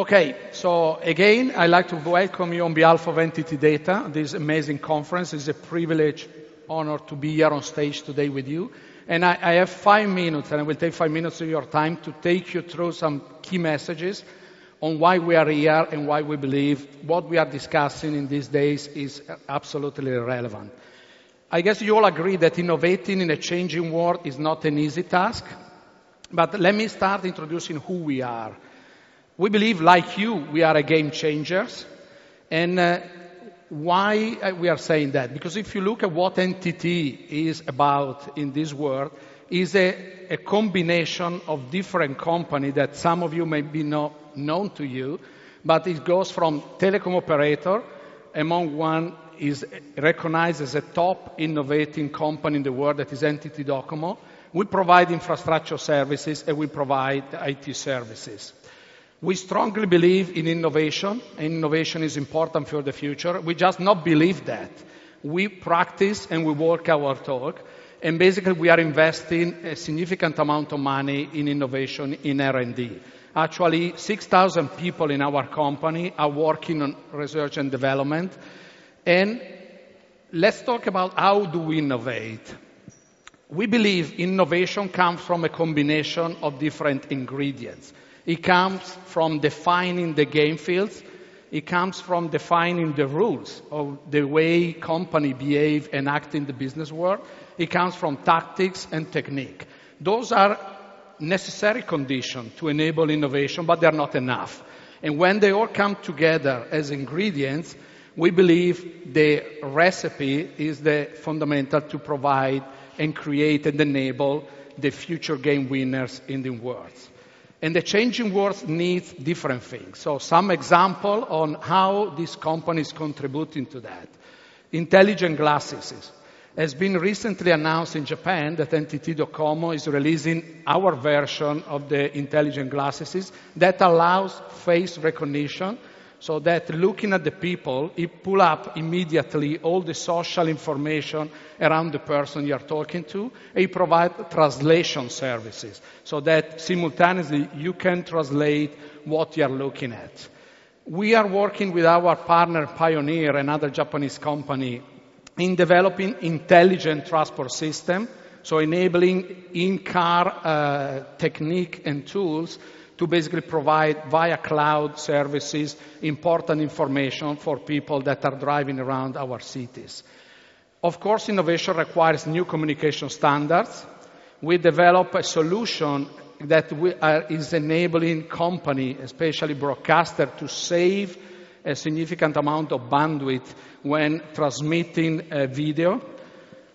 Okay, so again, I'd like to welcome you on behalf of NTT Data, this amazing conference. It's a privilege, honor to be here on stage today with you. And I, I have five minutes, and I will take five minutes of your time to take you through some key messages on why we are here and why we believe what we are discussing in these days is absolutely relevant. I guess you all agree that innovating in a changing world is not an easy task. But let me start introducing who we are. We believe, like you, we are a game changers. And uh, why uh, we are saying that? Because if you look at what NTT is about in this world, is a, a combination of different companies that some of you may be not known to you, but it goes from telecom operator, among one is recognized as a top innovating company in the world that is NTT Docomo. We provide infrastructure services and we provide IT services. We strongly believe in innovation, and innovation is important for the future. We just not believe that. We practice and we work our talk, and basically we are investing a significant amount of money in innovation in R&D. Actually, 6,000 people in our company are working on research and development. And let's talk about how do we innovate. We believe innovation comes from a combination of different ingredients. It comes from defining the game fields. It comes from defining the rules of the way company behave and act in the business world. It comes from tactics and technique. Those are necessary conditions to enable innovation, but they're not enough. And when they all come together as ingredients, we believe the recipe is the fundamental to provide and create and enable the future game winners in the world. And the changing world needs different things. So some example on how this company is contributing to that. Intelligent glasses has been recently announced in Japan that NTT Docomo is releasing our version of the intelligent glasses that allows face recognition so that looking at the people, it pull up immediately all the social information around the person you're talking to. It provide translation services so that simultaneously you can translate what you're looking at. We are working with our partner Pioneer, another Japanese company, in developing intelligent transport system, so enabling in-car uh, technique and tools to basically provide via cloud services important information for people that are driving around our cities. Of course, innovation requires new communication standards. We develop a solution that are, is enabling company, especially broadcaster, to save a significant amount of bandwidth when transmitting a video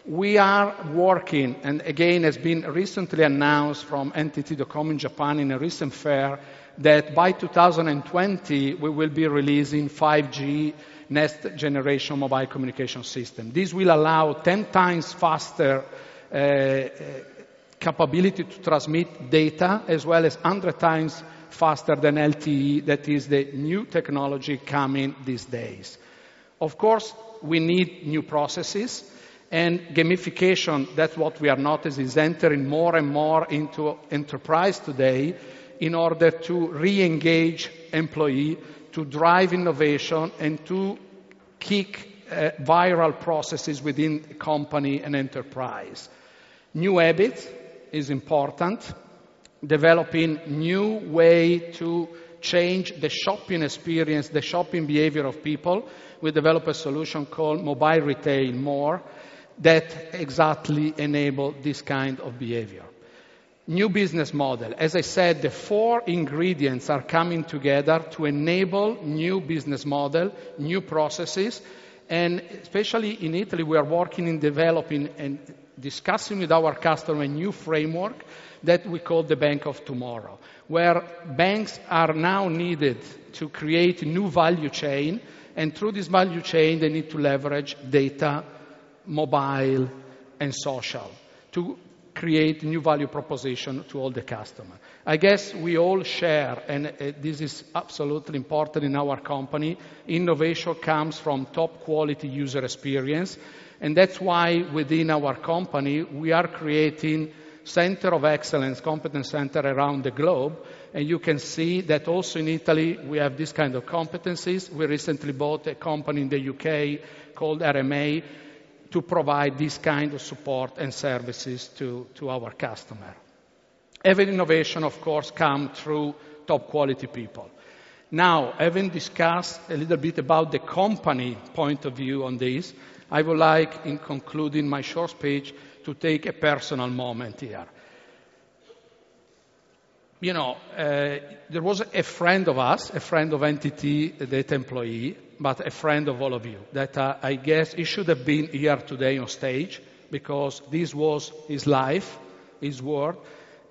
we are working, and again, has been recently announced from NTT Docomo in Japan in a recent fair, that by 2020 we will be releasing 5G next generation mobile communication system. This will allow 10 times faster uh, uh capability to transmit data as well as 100 times faster than LTE, that is the new technology coming these days. Of course, we need new processes. And gamification, that's what we are noticing, is entering more and more into enterprise today in order to re-engage employee, to drive innovation, and to kick uh, viral processes within company and enterprise. New habits is important. Developing new way to change the shopping experience, the shopping behavior of people. We develop a solution called Mobile Retail More that exactly enable this kind of behavior. New business model. As I said, the four ingredients are coming together to enable new business model, new processes, and especially in Italy, we are working in developing and discussing with our customer a new framework that we call the Bank of Tomorrow, where banks are now needed to create a new value chain, and through this value chain, they need to leverage data mobile, and social to create new value proposition to all the customer. I guess we all share, and uh, this is absolutely important in our company, innovation comes from top quality user experience, and that's why within our company we are creating center of excellence, competence center around the globe. And you can see that also in Italy, we have this kind of competencies. We recently bought a company in the UK called RMA to provide this kind of support and services to, to our customer. Every innovation, of course, comes through top quality people. Now, having discussed a little bit about the company point of view on this, I would like, in concluding my short speech, to take a personal moment here. You know, uh, there was a friend of us, a friend of NTT, data employee, but a friend of all of you, that uh, I guess he should have been here today on stage because this was his life, his work,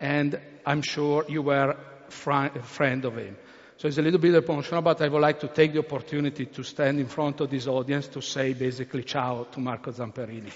and I'm sure you were a friend of him. So it's a little bit emotional, but I would like to take the opportunity to stand in front of this audience to say basically ciao to Marco Zamperini.